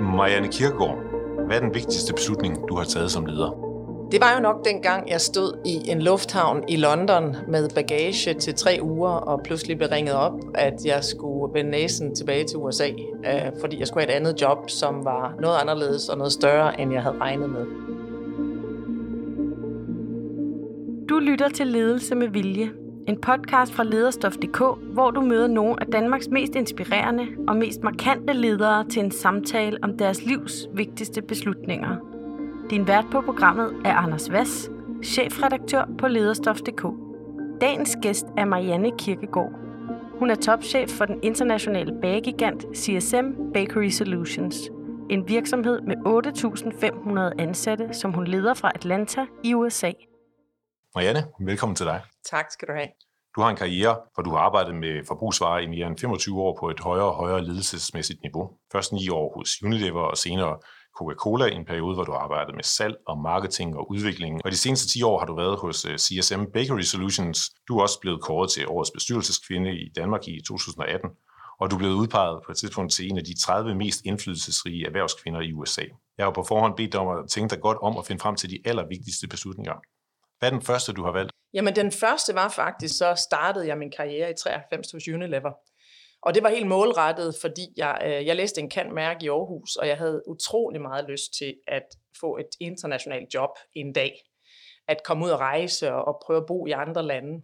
Marianne Kirkegaard, hvad er den vigtigste beslutning, du har taget som leder? Det var jo nok dengang, jeg stod i en lufthavn i London med bagage til tre uger, og pludselig blev ringet op, at jeg skulle vende næsen tilbage til USA, øh, fordi jeg skulle have et andet job, som var noget anderledes og noget større, end jeg havde regnet med. Du lytter til Ledelse med Vilje, en podcast fra lederstof.dk, hvor du møder nogle af Danmarks mest inspirerende og mest markante ledere til en samtale om deres livs vigtigste beslutninger – din vært på programmet er Anders Vass, chefredaktør på lederstof.dk. Dagens gæst er Marianne Kirkegaard. Hun er topchef for den internationale bagegigant CSM Bakery Solutions, en virksomhed med 8.500 ansatte, som hun leder fra Atlanta i USA. Marianne, velkommen til dig. Tak skal du have. Du har en karriere, hvor du har arbejdet med forbrugsvarer i mere end 25 år på et højere og højere ledelsesmæssigt niveau. Først ni år hos Unilever og senere Coca-Cola i en periode, hvor du arbejdede med salg og marketing og udvikling. Og de seneste 10 år har du været hos øh, CSM Bakery Solutions. Du er også blevet kåret til årets bestyrelseskvinde i Danmark i 2018, og du er blevet udpeget på et tidspunkt til en af de 30 mest indflydelsesrige erhvervskvinder i USA. Jeg har på forhånd bedt dig om at tænke dig godt om at finde frem til de allervigtigste beslutninger. Hvad er den første, du har valgt? Jamen den første var faktisk, så startede jeg min karriere i 93 hos Unilever. Og det var helt målrettet, fordi jeg, øh, jeg læste en kant mærke i Aarhus, og jeg havde utrolig meget lyst til at få et internationalt job en dag. At komme ud og rejse og, og prøve at bo i andre lande.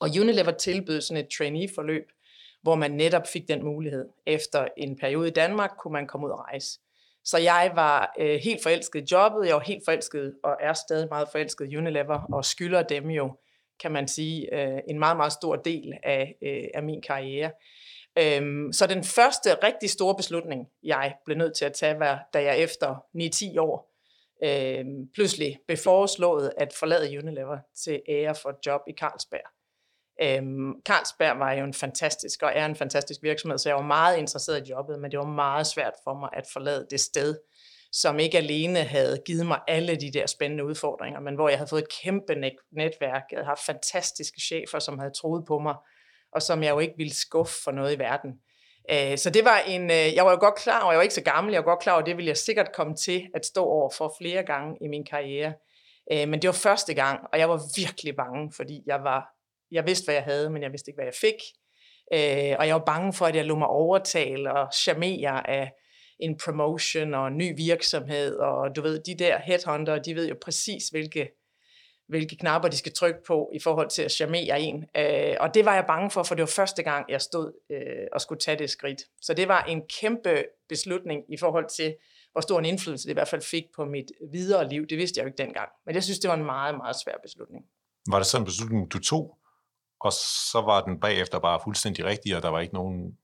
Og Unilever tilbød sådan et trainee-forløb, hvor man netop fik den mulighed. Efter en periode i Danmark kunne man komme ud og rejse. Så jeg var øh, helt forelsket i jobbet, jeg var helt forelsket og er stadig meget forelsket i Unilever, og skylder dem jo, kan man sige, øh, en meget, meget stor del af, øh, af min karriere. Øhm, så den første rigtig store beslutning, jeg blev nødt til at tage, var, da jeg efter 9-10 år øh, pludselig blev foreslået at forlade Unilever til ære for et job i Carlsberg. Øhm, Carlsberg var jo en fantastisk og er en fantastisk virksomhed, så jeg var meget interesseret i jobbet, men det var meget svært for mig at forlade det sted, som ikke alene havde givet mig alle de der spændende udfordringer, men hvor jeg havde fået et kæmpe netværk, jeg havde haft fantastiske chefer, som havde troet på mig, og som jeg jo ikke ville skuffe for noget i verden. Øh, så det var en, øh, jeg var jo godt klar over, jeg var ikke så gammel, jeg var godt klar over, det ville jeg sikkert komme til at stå over for flere gange i min karriere. Øh, men det var første gang, og jeg var virkelig bange, fordi jeg var, jeg vidste, hvad jeg havde, men jeg vidste ikke, hvad jeg fik. Øh, og jeg var bange for, at jeg lå mig overtale og charmere af en promotion og en ny virksomhed, og du ved, de der headhunter, de ved jo præcis, hvilke hvilke knapper de skal trykke på i forhold til at charmere en. Øh, og det var jeg bange for, for det var første gang, jeg stod øh, og skulle tage det skridt. Så det var en kæmpe beslutning i forhold til, hvor stor en indflydelse det i hvert fald fik på mit videre liv. Det vidste jeg jo ikke dengang. Men jeg synes, det var en meget, meget svær beslutning. Var det sådan en beslutning, du tog, og så var den bagefter bare fuldstændig rigtig, og der var ikke nogen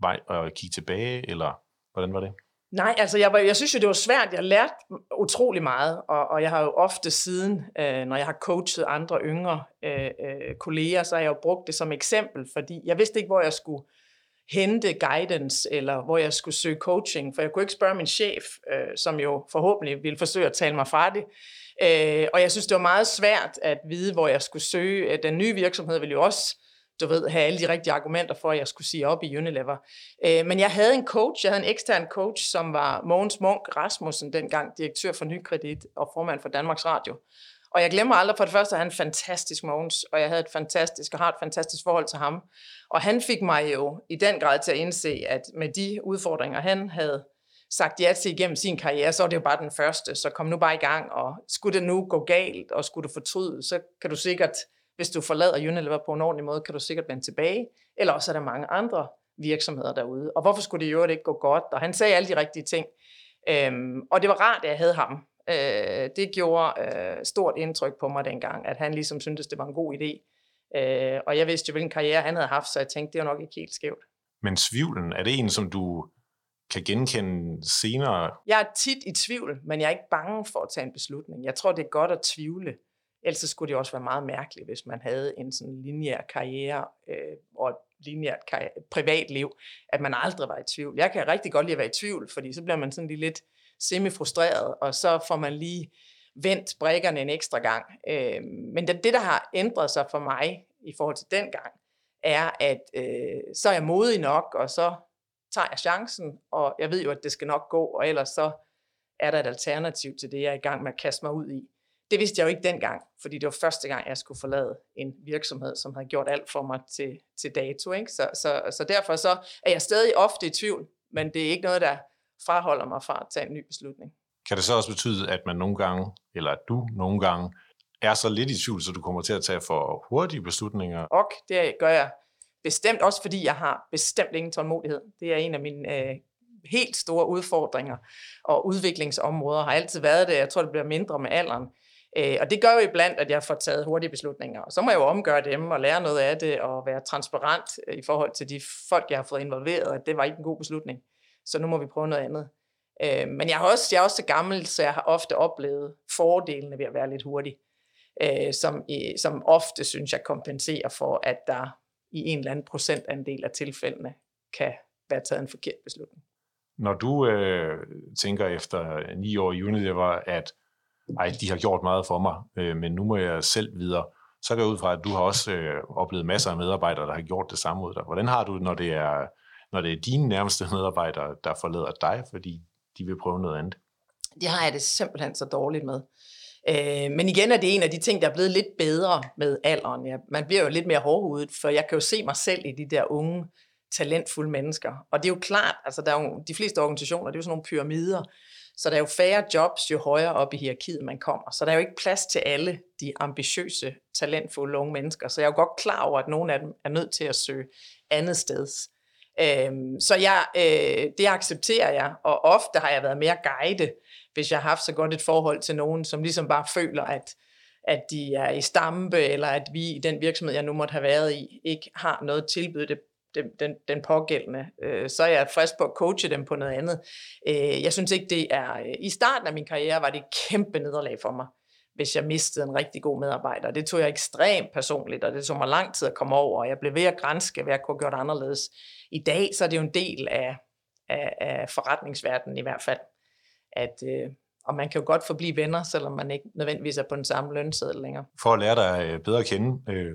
vej at kigge tilbage, eller hvordan var det? Nej, altså jeg, var, jeg synes jo, det var svært. Jeg lærte utrolig meget, og, og jeg har jo ofte siden, øh, når jeg har coachet andre yngre øh, øh, kolleger, så har jeg jo brugt det som eksempel, fordi jeg vidste ikke, hvor jeg skulle hente guidance, eller hvor jeg skulle søge coaching, for jeg kunne ikke spørge min chef, øh, som jo forhåbentlig ville forsøge at tale mig fra det. Øh, og jeg synes, det var meget svært at vide, hvor jeg skulle søge. Øh, den nye virksomhed ville jo også du ved, have alle de rigtige argumenter for, at jeg skulle sige op i Unilever. Øh, men jeg havde en coach, jeg havde en ekstern coach, som var Mogens Munk Rasmussen, dengang direktør for Nykredit og formand for Danmarks Radio. Og jeg glemmer aldrig for det første, at han er en fantastisk Mogens, og jeg havde et fantastisk og har et fantastisk forhold til ham. Og han fik mig jo i den grad til at indse, at med de udfordringer, han havde sagt ja til igennem sin karriere, så er det jo bare den første, så kom nu bare i gang, og skulle det nu gå galt, og skulle du fortryde, så kan du sikkert hvis du forlader Unilever på en ordentlig måde, kan du sikkert vende tilbage. Eller også er der mange andre virksomheder derude. Og hvorfor skulle det jo ikke gå godt? Og han sagde alle de rigtige ting. Øhm, og det var rart, at jeg havde ham. Øh, det gjorde øh, stort indtryk på mig dengang, at han ligesom syntes, det var en god idé. Øh, og jeg vidste jo, hvilken karriere han havde haft, så jeg tænkte, det var nok ikke helt skævt. Men svivlen, er det en, som du kan genkende senere? Jeg er tit i tvivl, men jeg er ikke bange for at tage en beslutning. Jeg tror, det er godt at tvivle. Ellers skulle det også være meget mærkeligt, hvis man havde en sådan lineær karriere øh, og et lineært privatliv, at man aldrig var i tvivl. Jeg kan rigtig godt lide at være i tvivl, fordi så bliver man sådan lige lidt semi-frustreret, og så får man lige vendt brækkerne en ekstra gang. Øh, men det, det, der har ændret sig for mig i forhold til den gang, er, at øh, så er jeg modig nok, og så tager jeg chancen, og jeg ved jo, at det skal nok gå, og ellers så er der et alternativ til det, jeg er i gang med at kaste mig ud i. Det vidste jeg jo ikke dengang, fordi det var første gang, jeg skulle forlade en virksomhed, som havde gjort alt for mig til, til dato. Ikke? Så, så, så derfor så er jeg stadig ofte i tvivl, men det er ikke noget, der fraholder mig fra at tage en ny beslutning. Kan det så også betyde, at man nogle gange, eller at du nogle gange, er så lidt i tvivl, så du kommer til at tage for hurtige beslutninger? Og det gør jeg bestemt også, fordi jeg har bestemt ingen tålmodighed. Det er en af mine øh, helt store udfordringer og udviklingsområder har altid været det. Jeg tror, det bliver mindre med alderen. Øh, og det gør jo iblandt, at jeg får taget hurtige beslutninger. Og så må jeg jo omgøre dem og lære noget af det og være transparent øh, i forhold til de folk, jeg har fået involveret, at det var ikke en god beslutning. Så nu må vi prøve noget andet. Øh, men jeg, har også, jeg er også så gammel, så jeg har ofte oplevet fordelene ved at være lidt hurtig, øh, som, som ofte, synes jeg, kompenserer for, at der i en eller anden procentandel af tilfældene kan være taget en forkert beslutning. Når du øh, tænker efter ni år i Unilever, at ej, de har gjort meget for mig, øh, men nu må jeg selv videre, så går jeg ud fra, at du har også øh, oplevet masser af medarbejdere, der har gjort det samme ud dig. Hvordan har du når det er, når det er dine nærmeste medarbejdere, der forlader dig, fordi de vil prøve noget andet? Det har jeg det simpelthen så dårligt med. Øh, men igen er det en af de ting, der er blevet lidt bedre med alderen. Ja, man bliver jo lidt mere hårdhudet, for jeg kan jo se mig selv i de der unge, talentfulde mennesker. Og det er jo klart, altså der er jo, de fleste organisationer, det er jo sådan nogle pyramider, så der er jo færre jobs, jo højere op i hierarkiet man kommer. Så der er jo ikke plads til alle de ambitiøse, talentfulde unge mennesker. Så jeg er jo godt klar over, at nogle af dem er nødt til at søge andet sted. Øhm, så jeg, øh, det accepterer jeg, og ofte har jeg været mere guide, hvis jeg har haft så godt et forhold til nogen, som ligesom bare føler, at, at de er i stampe, eller at vi i den virksomhed, jeg nu måtte have været i, ikke har noget tilbud det, den, den, den pågældende. Øh, så er jeg frisk på at coache dem på noget andet. Øh, jeg synes ikke, det er... Øh, I starten af min karriere var det et kæmpe nederlag for mig, hvis jeg mistede en rigtig god medarbejder. Det tog jeg ekstremt personligt, og det tog mig lang tid at komme over, og jeg blev ved at grænske, hvad jeg kunne have gjort anderledes. I dag så er det jo en del af, af, af forretningsverdenen i hvert fald, at, øh, og man kan jo godt forblive venner, selvom man ikke nødvendigvis er på den samme lønseddel længere. For at lære dig øh, bedre at kende, øh,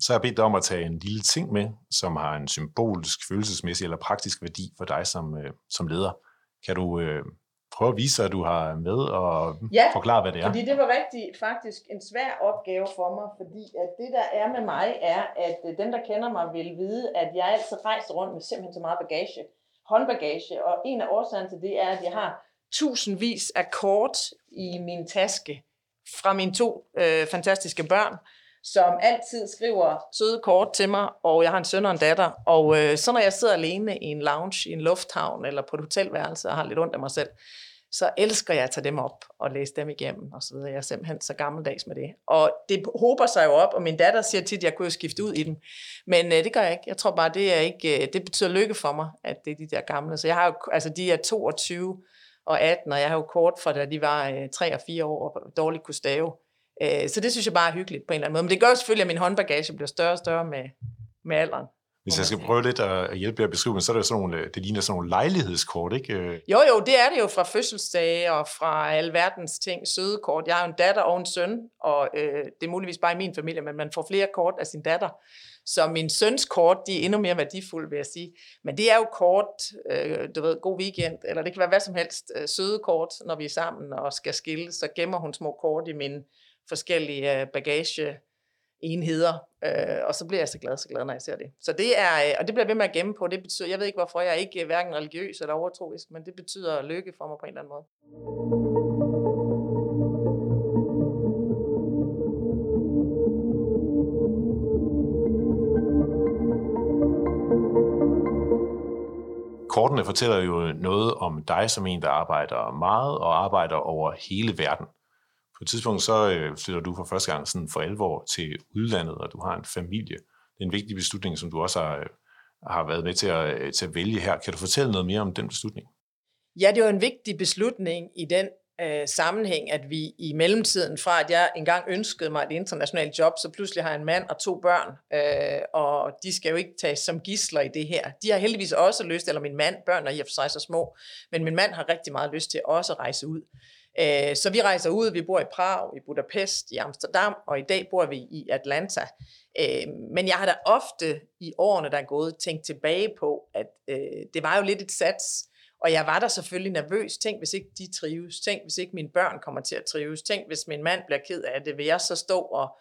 så har jeg bedt dig om at tage en lille ting med, som har en symbolisk, følelsesmæssig eller praktisk værdi for dig som, øh, som leder. Kan du øh, prøve at vise, at du har med og ja, forklare, hvad det er? fordi det var rigtig faktisk en svær opgave for mig, fordi at det, der er med mig, er, at øh, dem, der kender mig, vil vide, at jeg altid rejser rundt med simpelthen så meget bagage, håndbagage, og en af årsagerne til det er, at jeg har tusindvis af kort i min taske fra mine to øh, fantastiske børn, som altid skriver søde kort til mig, og jeg har en søn og en datter. Og øh, så når jeg sidder alene i en lounge, i en lufthavn eller på et hotelværelse og har lidt ondt af mig selv, så elsker jeg at tage dem op og læse dem igennem og så videre. Jeg er simpelthen så gammeldags med det. Og det håber sig jo op, og min datter siger tit, at jeg kunne jo skifte ud i dem. Men øh, det gør jeg ikke. Jeg tror bare, det er ikke, øh, det betyder lykke for mig, at det er de der gamle. Så jeg har jo, altså de er 22 og 18, og jeg har jo kort fra da de var øh, 3 og 4 år og dårligt kunne stave. Øh, så det synes jeg bare er hyggeligt på en eller anden måde. Men det gør selvfølgelig, at min håndbagage bliver større og større med, med alderen. Hvis jeg skal prøve lidt at hjælpe jer at beskrive, så er det sådan nogle, det ligner sådan nogle lejlighedskort, ikke? Jo, jo, det er det jo fra fødselsdage og fra alverdens ting, søde kort. Jeg har jo en datter og en søn, og øh, det er muligvis bare i min familie, men man får flere kort af sin datter. Så min søns kort, de er endnu mere værdifulde, vil jeg sige. Men det er jo kort, øh, du ved, god weekend, eller det kan være hvad som helst, øh, søde kort, når vi er sammen og skal skille, så gemmer hun små kort i min forskellige øh, bagage enheder, øh, og så bliver jeg så glad, så glad, når jeg ser det. Så det er, øh, og det bliver ved med at gemme på, det betyder, jeg ved ikke hvorfor, jeg er ikke øh, hverken religiøs eller overtroisk, men det betyder lykke for mig på en eller anden måde. Kortene fortæller jo noget om dig som en, der arbejder meget og arbejder over hele verden. På et tidspunkt så øh, flytter du for første gang sådan for alvor til udlandet, og du har en familie. Det er en vigtig beslutning, som du også har, øh, har været med til at, øh, til at vælge her. Kan du fortælle noget mere om den beslutning? Ja, det var en vigtig beslutning i den øh, sammenhæng, at vi i mellemtiden, fra at jeg engang ønskede mig et internationalt job, så pludselig har jeg en mand og to børn, øh, og de skal jo ikke tages som gisler i det her. De har heldigvis også lyst, eller min mand, børn er i og for sig så små, men min mand har rigtig meget lyst til også at rejse ud. Øh, så vi rejser ud, vi bor i Prag, i Budapest, i Amsterdam, og i dag bor vi i Atlanta. Øh, men jeg har da ofte i årene, der er gået, tænkt tilbage på, at øh, det var jo lidt et sats, og jeg var der selvfølgelig nervøs. Tænk, hvis ikke de trives. Tænk, hvis ikke mine børn kommer til at trives. Tænk, hvis min mand bliver ked af det. Vil jeg så stå og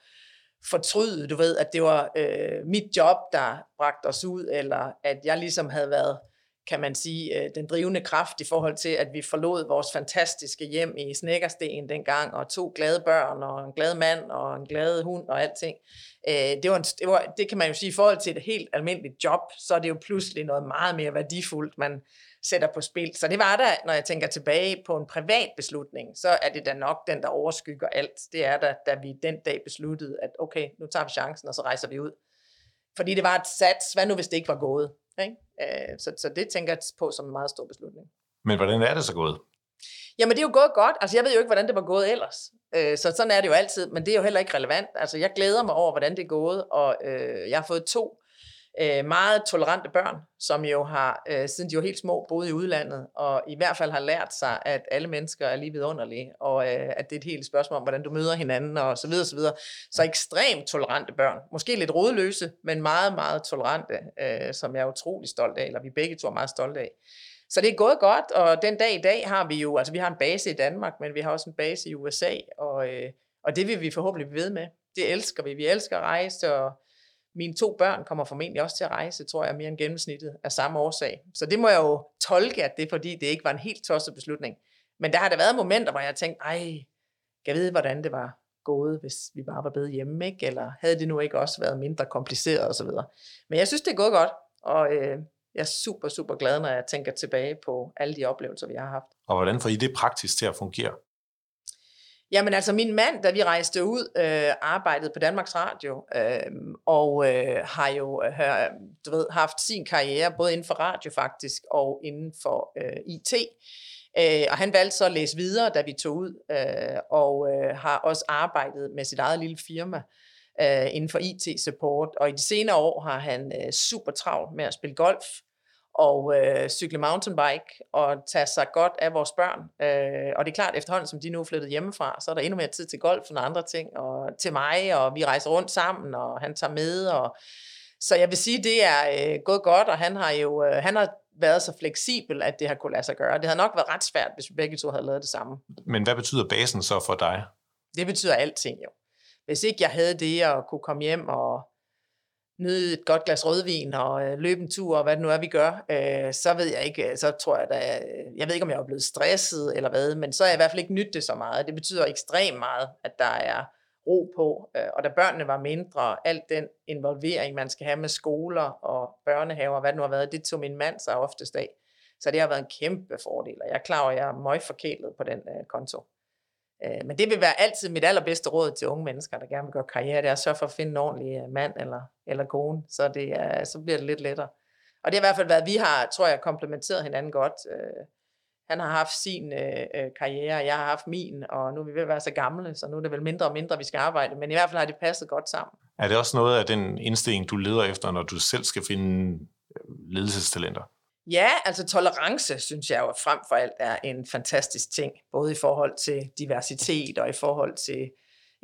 fortryde, du ved, at det var øh, mit job, der bragte os ud, eller at jeg ligesom havde været kan man sige, øh, den drivende kraft i forhold til, at vi forlod vores fantastiske hjem i Snækkersten dengang, og to glade børn, og en glad mand, og en glad hund, og alting. Øh, det, var en, det, var, det kan man jo sige, i forhold til et helt almindeligt job, så er det jo pludselig noget meget mere værdifuldt, man sætter på spil. Så det var der, når jeg tænker tilbage på en privat beslutning, så er det da nok den, der overskygger alt. Det er da, da vi den dag besluttede, at okay, nu tager vi chancen, og så rejser vi ud. Fordi det var et sats, hvad nu hvis det ikke var gået? Ikke? Øh, så, så det tænker jeg på som en meget stor beslutning. Men hvordan er det så gået? Jamen det er jo gået godt. Altså jeg ved jo ikke, hvordan det var gået ellers. Øh, så sådan er det jo altid, men det er jo heller ikke relevant. Altså jeg glæder mig over, hvordan det er gået, og øh, jeg har fået to øh, meget tolerante børn, som jo har, øh, siden de var helt små, boet i udlandet, og i hvert fald har lært sig, at alle mennesker er lige vidunderlige, og øh, at det er et helt spørgsmål om, hvordan du møder hinanden, og så videre, så videre. Så ekstremt tolerante børn. Måske lidt rådløse, men meget, meget tolerante, øh, som jeg er utrolig stolt af, eller vi begge to er meget stolte af. Så det er gået godt, og den dag i dag har vi jo, altså vi har en base i Danmark, men vi har også en base i USA, og, øh, og det vil vi forhåbentlig blive ved med. Det elsker vi. Vi elsker at rejse, og mine to børn kommer formentlig også til at rejse, tror jeg, mere end gennemsnittet af samme årsag. Så det må jeg jo tolke, at det er fordi, det ikke var en helt tosset beslutning. Men der har der været momenter, hvor jeg tænkte, ej, kan jeg vide, hvordan det var gået, hvis vi bare var blevet hjemme, ikke? eller havde det nu ikke også været mindre kompliceret osv. Men jeg synes, det er gået godt, og øh, jeg er super, super glad, når jeg tænker tilbage på alle de oplevelser, vi har haft. Og hvordan får I det praktisk til at fungere? Jamen altså, min mand, da vi rejste ud, øh, arbejdede på Danmarks Radio, øh, og øh, har jo øh, hør, du ved, haft sin karriere, både inden for radio faktisk, og inden for øh, IT. Øh, og han valgte så at læse videre, da vi tog ud, øh, og øh, har også arbejdet med sit eget lille firma øh, inden for IT-support. Og i de senere år har han øh, super travlt med at spille golf, og øh, cykle mountainbike og tage sig godt af vores børn. Øh, og det er klart, efterhånden som de nu er flyttet hjemmefra, så er der endnu mere tid til golf og andre ting, og til mig, og vi rejser rundt sammen, og han tager med. Og... Så jeg vil sige, det er øh, gået godt, og han har jo øh, han har været så fleksibel, at det har kunne lade sig gøre. Det havde nok været ret svært, hvis vi begge to havde lavet det samme. Men hvad betyder basen så for dig? Det betyder alting jo. Hvis ikke jeg havde det at kunne komme hjem og nyde et godt glas rødvin og øh, løbe en tur, og hvad det nu er, vi gør, øh, så ved jeg ikke, øh, så tror jeg, da, øh, jeg ved ikke, om jeg er blevet stresset eller hvad, men så er jeg i hvert fald ikke nyt det så meget. Det betyder ekstremt meget, at der er ro på, øh, og da børnene var mindre, alt den involvering, man skal have med skoler og børnehaver, hvad det nu har været, det tog min mand sig oftest af. Så det har været en kæmpe fordel, og jeg er klar over, at jeg er møgforkælet på den øh, konto. Øh, men det vil være altid mit allerbedste råd til unge mennesker, der gerne vil gøre karriere, det er at sørge for at finde en ordentlig øh, mand eller, eller kone, så, det er, så bliver det lidt lettere. Og det har i hvert fald været, vi har, tror jeg, komplementeret hinanden godt. Øh, han har haft sin øh, øh, karriere, jeg har haft min, og nu er vi ved at være så gamle, så nu er det vel mindre og mindre, vi skal arbejde, men i hvert fald har det passet godt sammen. Er det også noget af den indstilling, du leder efter, når du selv skal finde øh, ledelsestalenter? Ja, altså tolerance, synes jeg jo frem for alt er en fantastisk ting, både i forhold til diversitet og i forhold til,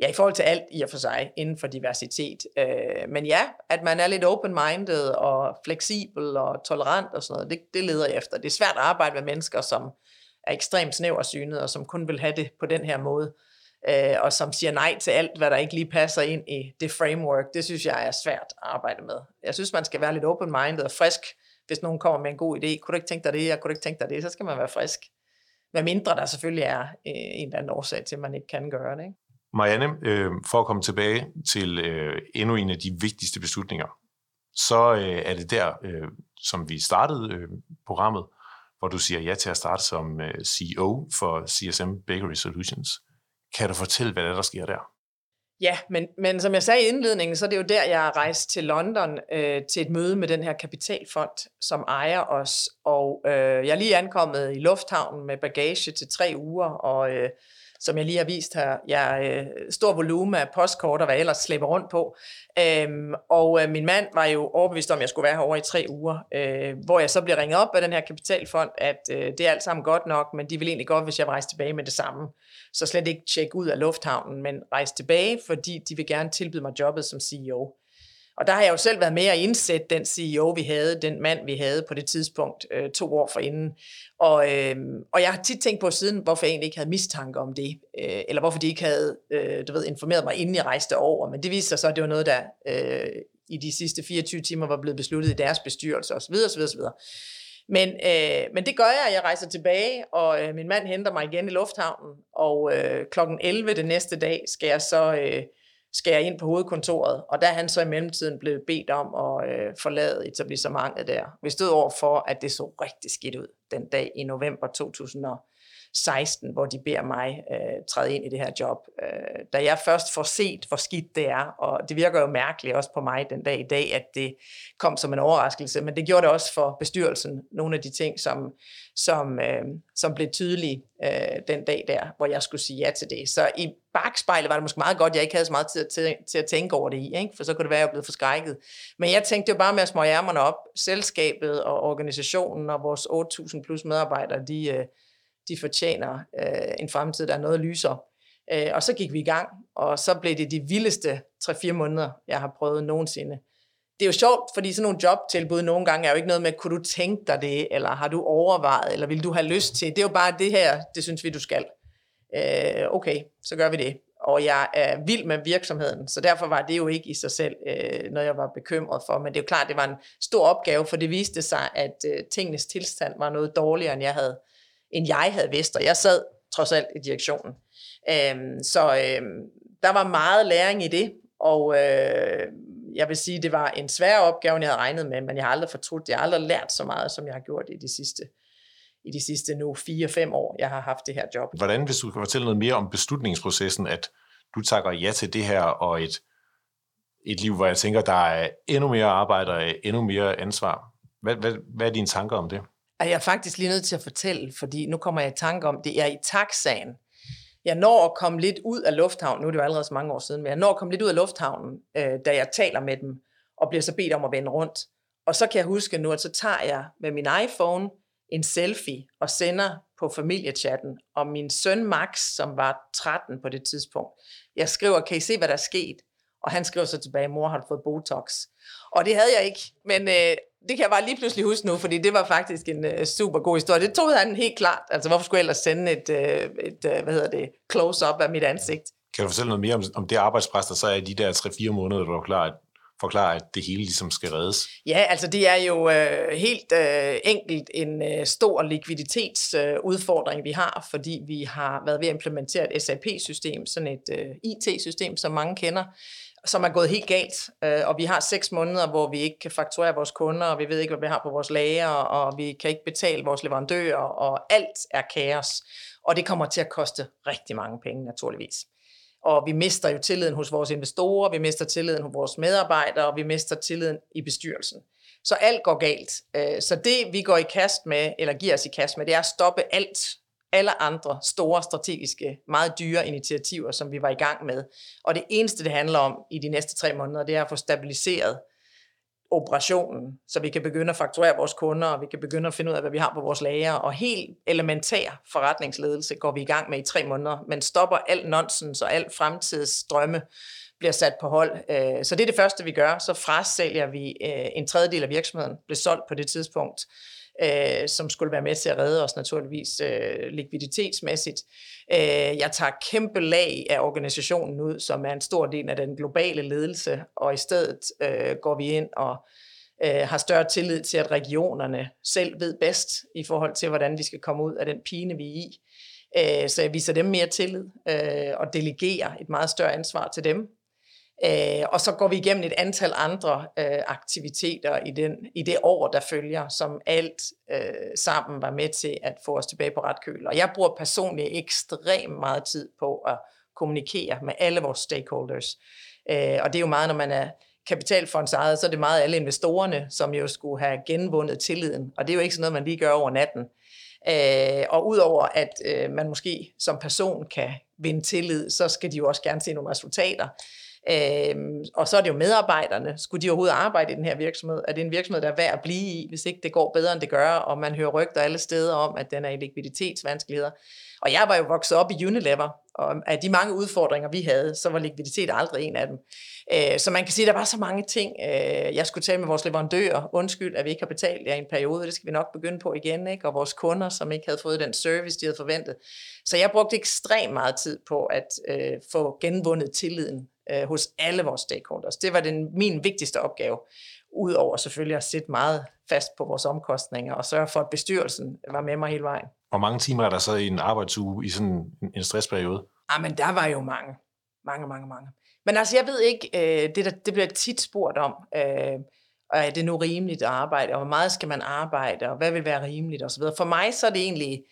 ja, i forhold til alt i og for sig inden for diversitet. Øh, men ja, at man er lidt open-minded og fleksibel og tolerant og sådan noget, det, det leder jeg efter. Det er svært at arbejde med mennesker, som er ekstremt snæversynet og som kun vil have det på den her måde, øh, og som siger nej til alt, hvad der ikke lige passer ind i det framework. Det synes jeg er svært at arbejde med. Jeg synes, man skal være lidt open-minded og frisk, hvis nogen kommer med en god idé, kunne du ikke tænke dig det, jeg kunne ikke tænke dig det, så skal man være frisk. Hvad mindre der selvfølgelig er øh, en eller anden årsag til, at man ikke kan gøre det. Ikke? Marianne, øh, for at komme tilbage til øh, endnu en af de vigtigste beslutninger, så øh, er det der, øh, som vi startede øh, programmet, hvor du siger ja til at starte som øh, CEO for CSM Bakery Solutions. Kan du fortælle, hvad der, der sker der? Ja, men, men som jeg sagde i indledningen, så er det jo der, jeg er rejst til London øh, til et møde med den her kapitalfond, som ejer os. Og øh, jeg er lige ankommet i lufthavnen med bagage til tre uger, og øh, som jeg lige har vist her, jeg øh, stor volumen af postkort og hvad jeg ellers slæber rundt på. Øhm, og øh, min mand var jo overbevist om, at jeg skulle være herovre i tre uger, øh, hvor jeg så blev ringet op af den her kapitalfond, at øh, det er alt sammen godt nok, men de vil egentlig godt, hvis jeg rejste tilbage med det samme. Så slet ikke tjekke ud af lufthavnen, men rejse tilbage, fordi de vil gerne tilbyde mig jobbet som CEO. Og der har jeg jo selv været med at indsætte den CEO, vi havde, den mand, vi havde på det tidspunkt, øh, to år forinden. Og, øh, og jeg har tit tænkt på siden, hvorfor jeg egentlig ikke havde mistanke om det, øh, eller hvorfor de ikke havde øh, du ved, informeret mig, inden jeg rejste over. Men det viste sig så, at det var noget, der øh, i de sidste 24 timer var blevet besluttet i deres bestyrelse osv. osv., osv. Men, øh, men det gør jeg, jeg rejser tilbage, og øh, min mand henter mig igen i lufthavnen, og øh, klokken 11 den næste dag skal jeg så øh, skal jeg ind på hovedkontoret, og der er han så i mellemtiden blevet bedt om at øh, forlade etablissementet der. Vi stod over for, at det så rigtig skidt ud den dag i november 2000 16, hvor de beder mig øh, træde ind i det her job. Øh, da jeg først får set, hvor skidt det er, og det virker jo mærkeligt også på mig den dag i dag, at det kom som en overraskelse, men det gjorde det også for bestyrelsen, nogle af de ting, som, som, øh, som blev tydelige øh, den dag der, hvor jeg skulle sige ja til det. Så i bagspejlet var det måske meget godt, at jeg ikke havde så meget tid til, til at tænke over det i, ikke? for så kunne det være, at jeg blev forskrækket. Men jeg tænkte jo bare med at små ærmerne op. Selskabet og organisationen og vores 8.000 plus medarbejdere, de, øh, de fortjener øh, en fremtid, der er noget lysere. Øh, og så gik vi i gang, og så blev det de vildeste 3-4 måneder, jeg har prøvet nogensinde. Det er jo sjovt, fordi sådan nogle jobtilbud nogle gange er jo ikke noget med, kunne du tænke dig det, eller har du overvejet, eller vil du have lyst til. Det er jo bare det her, det synes vi, du skal. Øh, okay, så gør vi det. Og jeg er vild med virksomheden, så derfor var det jo ikke i sig selv øh, noget, jeg var bekymret for. Men det er jo klart, det var en stor opgave, for det viste sig, at øh, tingenes tilstand var noget dårligere, end jeg havde end jeg havde vidst, og jeg sad trods alt i direktionen. Øhm, så øhm, der var meget læring i det, og øh, jeg vil sige, det var en svær opgave, jeg havde regnet med, men jeg har aldrig fortrudt, jeg har aldrig lært så meget, som jeg har gjort i de sidste i de sidste nu 4-5 år, jeg har haft det her job. Hvordan, hvis du kan fortælle noget mere om beslutningsprocessen, at du takker ja til det her, og et, et liv, hvor jeg tænker, der er endnu mere arbejde og endnu mere ansvar. Hvad, hvad, hvad er dine tanker om det? Er jeg faktisk lige nødt til at fortælle, fordi nu kommer jeg i tanke om det. Jeg er i taxaen. Jeg når at komme lidt ud af lufthavnen, nu er det jo allerede så mange år siden, men jeg når at komme lidt ud af lufthavnen, øh, da jeg taler med dem, og bliver så bedt om at vende rundt. Og så kan jeg huske nu, at så tager jeg med min iPhone en selfie og sender på familiechatten Og min søn Max, som var 13 på det tidspunkt. Jeg skriver, kan I se, hvad der er sket? Og han skriver så tilbage, mor har du fået Botox. Og det havde jeg ikke, men øh, det kan jeg bare lige pludselig huske nu, fordi det var faktisk en uh, super god historie. Det tog han helt klart. Altså, hvorfor skulle jeg ellers sende et, uh, et uh, hvad hedder det, close-up af mit ansigt? Kan du fortælle noget mere om, om det arbejdspres, der så er i de der 3-4 måneder, du har klar, forklare, at det hele ligesom skal reddes? Ja, altså det er jo øh, helt øh, enkelt en øh, stor likviditetsudfordring, øh, vi har, fordi vi har været ved at implementere et SAP-system, sådan et øh, IT-system, som mange kender, som er gået helt galt, øh, og vi har seks måneder, hvor vi ikke kan fakturere vores kunder, og vi ved ikke, hvad vi har på vores lager, og vi kan ikke betale vores leverandører, og alt er kaos. Og det kommer til at koste rigtig mange penge, naturligvis. Og vi mister jo tilliden hos vores investorer, vi mister tilliden hos vores medarbejdere, og vi mister tilliden i bestyrelsen. Så alt går galt. Øh, så det, vi går i kast med, eller giver os i kast med, det er at stoppe alt, alle andre store strategiske, meget dyre initiativer, som vi var i gang med. Og det eneste, det handler om i de næste tre måneder, det er at få stabiliseret operationen, så vi kan begynde at fakturere vores kunder, og vi kan begynde at finde ud af, hvad vi har på vores lager, og helt elementær forretningsledelse går vi i gang med i tre måneder, men stopper alt nonsens og alt fremtidsdrømme bliver sat på hold. Øh, så det er det første, vi gør. Så frasælger vi øh, en tredjedel af virksomheden, blev solgt på det tidspunkt, øh, som skulle være med til at redde os naturligvis øh, likviditetsmæssigt. Øh, jeg tager kæmpe lag af organisationen ud, som er en stor del af den globale ledelse, og i stedet øh, går vi ind og øh, har større tillid til, at regionerne selv ved bedst i forhold til, hvordan vi skal komme ud af den pine, vi er i. Øh, så jeg viser dem mere tillid øh, og delegerer et meget større ansvar til dem. Øh, og så går vi igennem et antal andre øh, aktiviteter i, den, i det år, der følger, som alt øh, sammen var med til at få os tilbage på ret køl. Og jeg bruger personligt ekstremt meget tid på at kommunikere med alle vores stakeholders. Øh, og det er jo meget, når man er kapitalfonds ejet, så er det meget alle investorerne, som jo skulle have genvundet tilliden. Og det er jo ikke sådan noget, man lige gør over natten. Øh, og udover at øh, man måske som person kan vinde tillid, så skal de jo også gerne se nogle resultater. Øhm, og så er det jo medarbejderne. Skulle de overhovedet arbejde i den her virksomhed? Er det en virksomhed, der er værd at blive i, hvis ikke det går bedre, end det gør, og man hører rygter alle steder om, at den er i likviditetsvanskeligheder? Og jeg var jo vokset op i Unilever, og af de mange udfordringer, vi havde, så var likviditet aldrig en af dem. Øh, så man kan sige, at der var så mange ting, øh, jeg skulle tale med vores leverandører. Undskyld, at vi ikke har betalt jer i en periode. Det skal vi nok begynde på igen. Ikke? Og vores kunder, som ikke havde fået den service, de havde forventet. Så jeg brugte ekstremt meget tid på at øh, få genvundet tilliden øh, hos alle vores stakeholders. Det var den, min vigtigste opgave. Udover selvfølgelig at sætte meget fast på vores omkostninger og sørge for, at bestyrelsen var med mig hele vejen. Hvor mange timer er der så i en arbejdsuge i sådan en stressperiode? Ah, men der var jo mange. Mange, mange, mange. Men altså, jeg ved ikke, øh, det, der, det bliver tit spurgt om, øh, er det nu rimeligt at arbejde, og hvor meget skal man arbejde, og hvad vil være rimeligt osv. For mig så er det egentlig,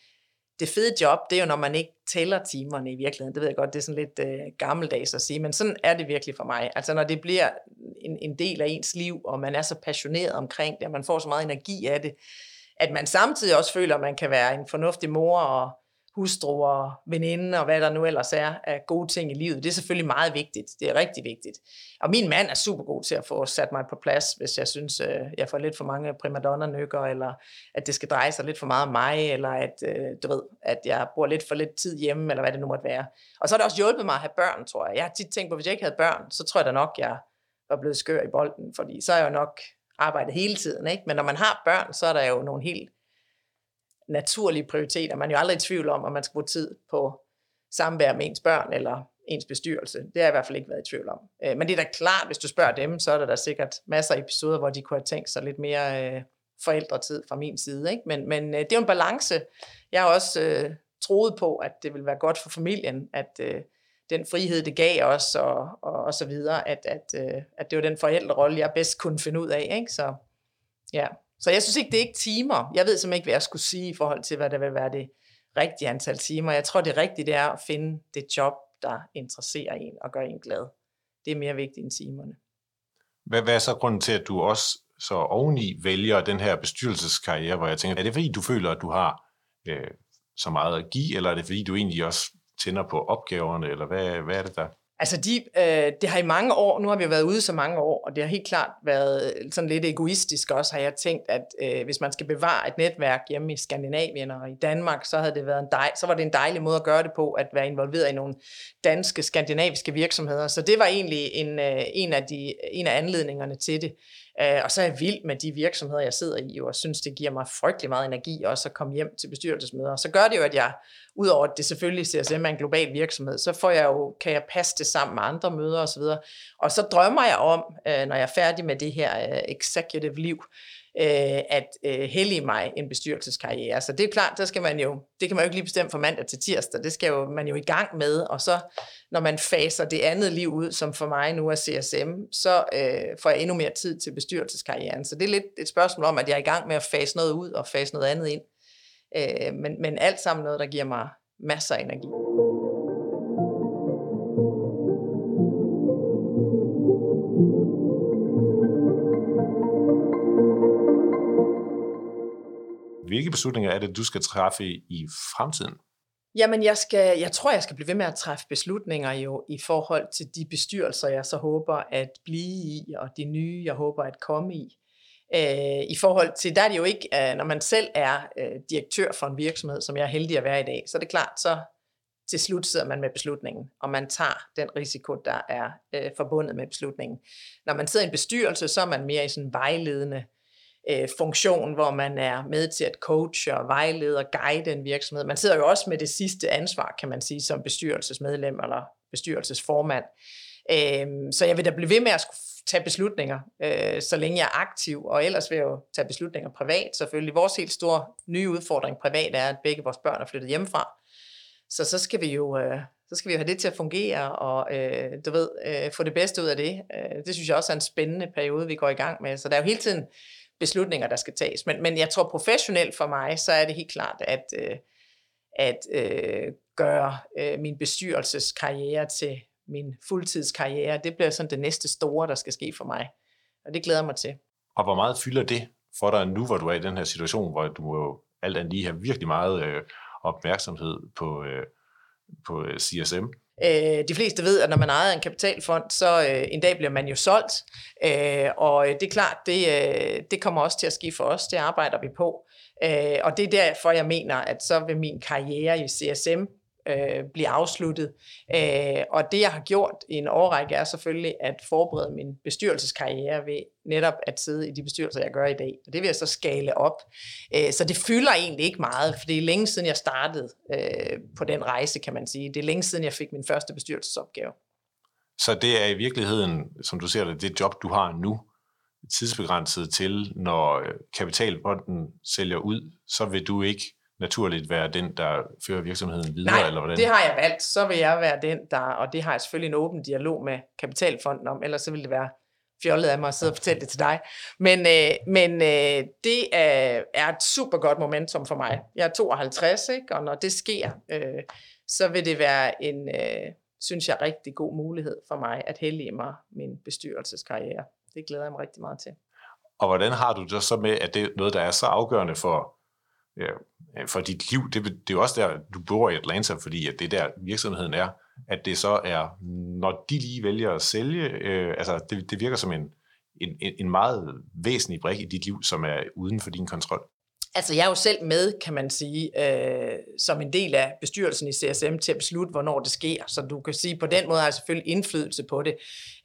det fede job, det er jo, når man ikke tæller timerne i virkeligheden. Det ved jeg godt, det er sådan lidt øh, gammeldags at sige, men sådan er det virkelig for mig. Altså når det bliver en, en del af ens liv, og man er så passioneret omkring det, og man får så meget energi af det, at man samtidig også føler, at man kan være en fornuftig mor og hustru og veninde og hvad der nu ellers er af gode ting i livet. Det er selvfølgelig meget vigtigt. Det er rigtig vigtigt. Og min mand er super god til at få sat mig på plads, hvis jeg synes, øh, jeg får lidt for mange primadonna-nykker, eller at det skal dreje sig lidt for meget om mig, eller at, øh, du ved, at jeg bruger lidt for lidt tid hjemme, eller hvad det nu måtte være. Og så har det også hjulpet mig at have børn, tror jeg. Jeg har tit tænkt på, at hvis jeg ikke havde børn, så tror jeg da nok, jeg var blevet skør i bolden, fordi så er jeg jo nok arbejdet hele tiden. Ikke? Men når man har børn, så er der jo nogle helt naturlige prioriteter. Man er jo aldrig i tvivl om, om man skal bruge tid på samvær med ens børn eller ens bestyrelse. Det har jeg i hvert fald ikke været i tvivl om. Øh, men det er da klart, hvis du spørger dem, så er der da sikkert masser af episoder, hvor de kunne have tænkt sig lidt mere øh, forældretid fra min side. Ikke? Men, men øh, det er jo en balance. Jeg har også øh, troet på, at det vil være godt for familien, at øh, den frihed, det gav os, og, og, og så videre, at, at, øh, at det var den forældrerolle, jeg bedst kunne finde ud af. Ikke? Så ja, så jeg synes ikke, det er ikke timer. Jeg ved simpelthen ikke, hvad jeg skulle sige i forhold til, hvad der vil være det rigtige antal timer. Jeg tror, det rigtige det er at finde det job, der interesserer en og gør en glad. Det er mere vigtigt end timerne. Hvad, hvad er så grunden til, at du også så oveni vælger den her bestyrelseskarriere, hvor jeg tænker, er det fordi, du føler, at du har øh, så meget at give, eller er det fordi, du egentlig også tænder på opgaverne, eller hvad, hvad er det der? Altså, de, øh, det har i mange år, nu har vi været ude så mange år, og det har helt klart været øh, sådan lidt egoistisk også, har jeg tænkt, at øh, hvis man skal bevare et netværk hjemme i Skandinavien og i Danmark, så, havde det været en dej, så var det en dejlig måde at gøre det på, at være involveret i nogle danske, skandinaviske virksomheder. Så det var egentlig en, øh, en, af, de, en af anledningerne til det. Øh, og så er jeg vild med de virksomheder, jeg sidder i, og synes, det giver mig frygtelig meget energi også at komme hjem til bestyrelsesmøder. Så gør det jo, at jeg, udover at det selvfølgelig CSM er en global virksomhed, så får jeg jo, kan jeg passe det sammen med andre møder osv. Og, og så drømmer jeg om, øh, når jeg er færdig med det her øh, executive liv, øh, at øh, hellige mig en bestyrelseskarriere. Så det er klart, der skal man jo, det kan man jo ikke lige bestemme fra mandag til tirsdag, det skal jo, man jo i gang med, og så når man faser det andet liv ud, som for mig nu er CSM, så øh, får jeg endnu mere tid til bestyrelseskarrieren. Så det er lidt et spørgsmål om, at jeg er i gang med at fase noget ud og fase noget andet ind. Øh, men, men alt sammen noget, der giver mig masser af energi. hvilke beslutninger er det, du skal træffe i fremtiden? Jamen, jeg, skal, jeg tror, jeg skal blive ved med at træffe beslutninger jo i forhold til de bestyrelser, jeg så håber at blive i, og de nye, jeg håber at komme i. Øh, I forhold til, der er det jo ikke, øh, når man selv er øh, direktør for en virksomhed, som jeg er heldig at være i dag, så er det klart, så til slut sidder man med beslutningen, og man tager den risiko, der er øh, forbundet med beslutningen. Når man sidder i en bestyrelse, så er man mere i sådan en vejledende øh, Øh, funktion, hvor man er med til at coache og vejlede og guide en virksomhed. Man sidder jo også med det sidste ansvar, kan man sige, som bestyrelsesmedlem eller bestyrelsesformand. Øh, så jeg vil da blive ved med at tage beslutninger, øh, så længe jeg er aktiv, og ellers vil jeg jo tage beslutninger privat. Selvfølgelig vores helt store nye udfordring privat er, at begge vores børn er flyttet hjemmefra. Så så skal vi jo øh, så skal vi jo have det til at fungere, og øh, du ved, øh, få det bedste ud af det. Øh, det synes jeg også er en spændende periode, vi går i gang med. Så der er jo hele tiden beslutninger, der skal tages. Men, men jeg tror professionelt for mig, så er det helt klart, at, øh, at øh, gøre øh, min bestyrelseskarriere til min fuldtidskarriere. Det bliver sådan det næste store, der skal ske for mig. Og det glæder mig til. Og hvor meget fylder det for dig nu, hvor du er i den her situation, hvor du må alt andet lige have virkelig meget øh, opmærksomhed på, øh, på øh, CSM? Øh, de fleste ved, at når man ejer en kapitalfond, så øh, en dag bliver man jo solgt, øh, og øh, det er klart, det, øh, det kommer også til at ske for os, det arbejder vi på. Øh, og det er derfor, jeg mener, at så vil min karriere i CSM øh, blive afsluttet. Øh, og det, jeg har gjort i en årrække, er selvfølgelig at forberede min bestyrelseskarriere ved netop at sidde i de bestyrelser, jeg gør i dag. Og det vil jeg så skale op. Øh, så det fylder egentlig ikke meget, for det er længe siden, jeg startede øh, på den rejse, kan man sige. Det er længe siden, jeg fik min første bestyrelsesopgave. Så det er i virkeligheden, som du ser det, det job, du har nu, tidsbegrænset til, når øh, kapitalfonden sælger ud, så vil du ikke naturligt være den, der fører virksomheden videre? Nej, eller hvordan? det har jeg valgt. Så vil jeg være den, der, og det har jeg selvfølgelig en åben dialog med Kapitalfonden om, ellers så vil det være fjollet af mig at sidde og fortælle det til dig. Men, øh, men øh, det er, er et super godt momentum for mig. Jeg er 52, ikke? og når det sker, øh, så vil det være en, øh, synes jeg, rigtig god mulighed for mig at hellige mig min bestyrelseskarriere. Det glæder jeg mig rigtig meget til. Og hvordan har du det så med, at det er noget, der er så afgørende for, ja, for dit liv? Det, det er jo også der, du bor i Atlanta, fordi at det der virksomheden er, at det så er, når de lige vælger at sælge, øh, altså det, det virker som en, en, en meget væsentlig brik i dit liv, som er uden for din kontrol. Altså jeg er jo selv med, kan man sige, øh, som en del af bestyrelsen i CSM til at beslutte, hvornår det sker. Så du kan sige, på den måde har jeg selvfølgelig indflydelse på det.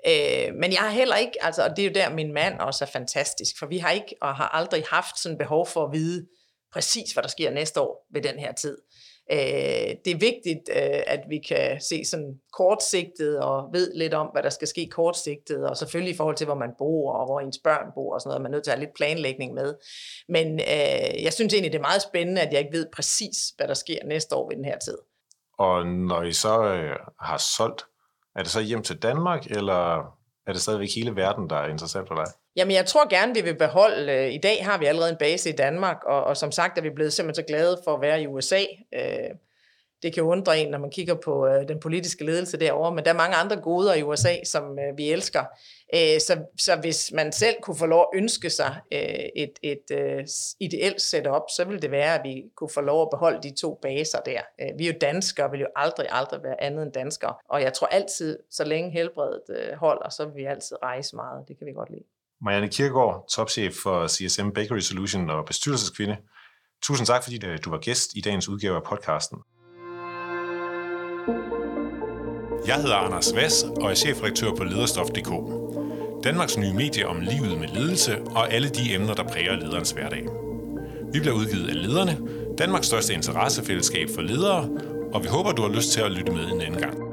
Øh, men jeg har heller ikke, altså, og det er jo der, min mand også er fantastisk, for vi har ikke og har aldrig haft sådan behov for at vide præcis, hvad der sker næste år ved den her tid. Øh, det er vigtigt, øh, at vi kan se sådan kortsigtet og ved lidt om, hvad der skal ske kortsigtet, og selvfølgelig i forhold til, hvor man bor og hvor ens børn bor og sådan noget. Man er nødt til at have lidt planlægning med. Men øh, jeg synes egentlig, det er meget spændende, at jeg ikke ved præcis, hvad der sker næste år ved den her tid. Og når I så øh, har solgt, er det så hjem til Danmark, eller er det stadigvæk hele verden, der er interessant for dig? Jamen, jeg tror gerne, vi vil beholde. Øh, I dag har vi allerede en base i Danmark, og, og som sagt er vi blevet simpelthen så glade for at være i USA. Øh, det kan undre en, når man kigger på øh, den politiske ledelse derovre, men der er mange andre goder i USA, som øh, vi elsker. Øh, så, så hvis man selv kunne få lov at ønske sig øh, et, et øh, ideelt setup, så ville det være, at vi kunne få lov at beholde de to baser der. Øh, vi er jo danskere, vil jo aldrig, aldrig være andet end danskere. Og jeg tror altid, så længe helbredet øh, holder, så vil vi altid rejse meget. Det kan vi godt lide. Marianne Kirkegaard, topchef for CSM Bakery Solution og bestyrelseskvinde. Tusind tak, fordi øh, du var gæst i dagens udgave af podcasten. Jeg hedder Anders Vass og er chefredaktør på lederstof.dk. Danmarks nye medie om livet med ledelse og alle de emner, der præger lederens hverdag. Vi bliver udgivet af Lederne, Danmarks største interessefællesskab for ledere, og vi håber, du har lyst til at lytte med en anden gang.